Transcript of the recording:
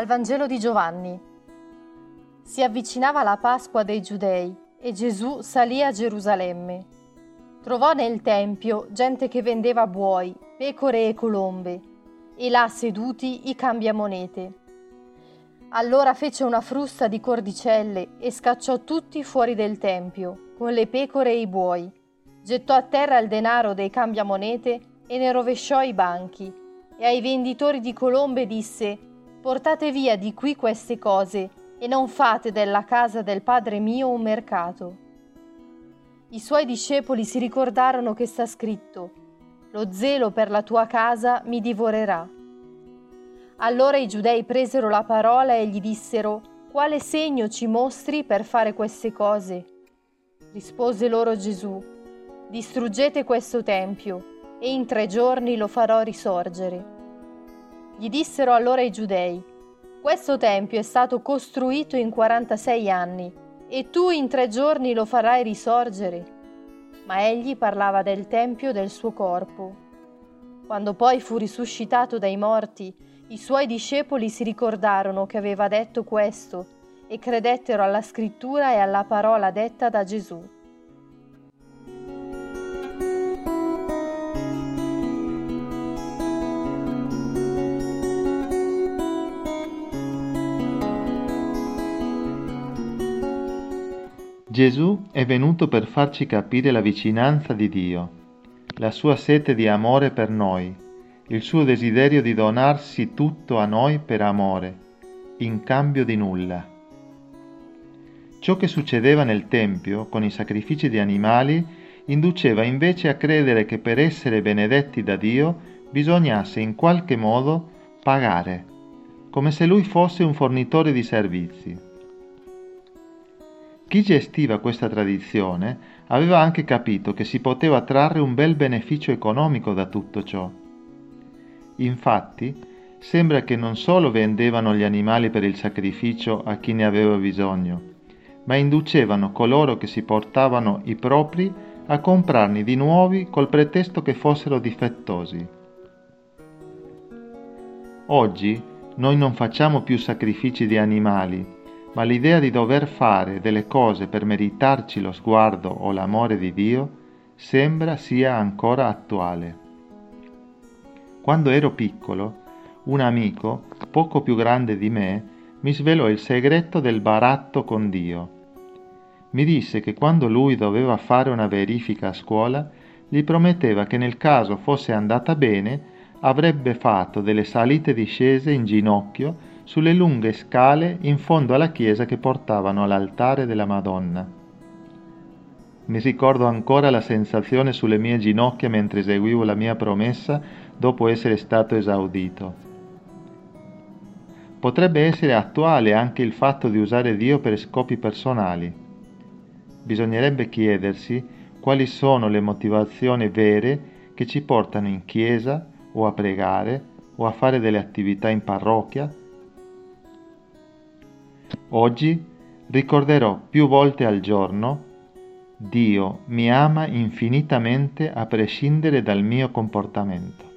Dal Vangelo di Giovanni. Si avvicinava la Pasqua dei Giudei e Gesù salì a Gerusalemme. Trovò nel Tempio gente che vendeva buoi, pecore e colombe, e là seduti i cambiamonete. Allora fece una frusta di cordicelle e scacciò tutti fuori del Tempio, con le pecore e i buoi. Gettò a terra il denaro dei cambiamonete e ne rovesciò i banchi. E ai venditori di colombe disse: Portate via di qui queste cose e non fate della casa del Padre mio un mercato. I suoi discepoli si ricordarono che sta scritto, Lo zelo per la tua casa mi divorerà. Allora i giudei presero la parola e gli dissero, Quale segno ci mostri per fare queste cose? Rispose loro Gesù, Distruggete questo tempio e in tre giorni lo farò risorgere. Gli dissero allora i giudei, questo tempio è stato costruito in 46 anni e tu in tre giorni lo farai risorgere. Ma egli parlava del tempio del suo corpo. Quando poi fu risuscitato dai morti, i suoi discepoli si ricordarono che aveva detto questo e credettero alla scrittura e alla parola detta da Gesù. Gesù è venuto per farci capire la vicinanza di Dio, la sua sete di amore per noi, il suo desiderio di donarsi tutto a noi per amore, in cambio di nulla. Ciò che succedeva nel Tempio con i sacrifici di animali induceva invece a credere che per essere benedetti da Dio bisognasse in qualche modo pagare, come se lui fosse un fornitore di servizi. Chi gestiva questa tradizione aveva anche capito che si poteva trarre un bel beneficio economico da tutto ciò. Infatti, sembra che non solo vendevano gli animali per il sacrificio a chi ne aveva bisogno, ma inducevano coloro che si portavano i propri a comprarne di nuovi col pretesto che fossero difettosi. Oggi noi non facciamo più sacrifici di animali, ma l'idea di dover fare delle cose per meritarci lo sguardo o l'amore di Dio sembra sia ancora attuale. Quando ero piccolo, un amico, poco più grande di me, mi svelò il segreto del baratto con Dio. Mi disse che quando lui doveva fare una verifica a scuola, gli prometteva che nel caso fosse andata bene, avrebbe fatto delle salite e discese in ginocchio sulle lunghe scale in fondo alla chiesa che portavano all'altare della Madonna. Mi ricordo ancora la sensazione sulle mie ginocchia mentre eseguivo la mia promessa dopo essere stato esaudito. Potrebbe essere attuale anche il fatto di usare Dio per scopi personali. Bisognerebbe chiedersi quali sono le motivazioni vere che ci portano in chiesa o a pregare o a fare delle attività in parrocchia Oggi ricorderò più volte al giorno Dio mi ama infinitamente a prescindere dal mio comportamento.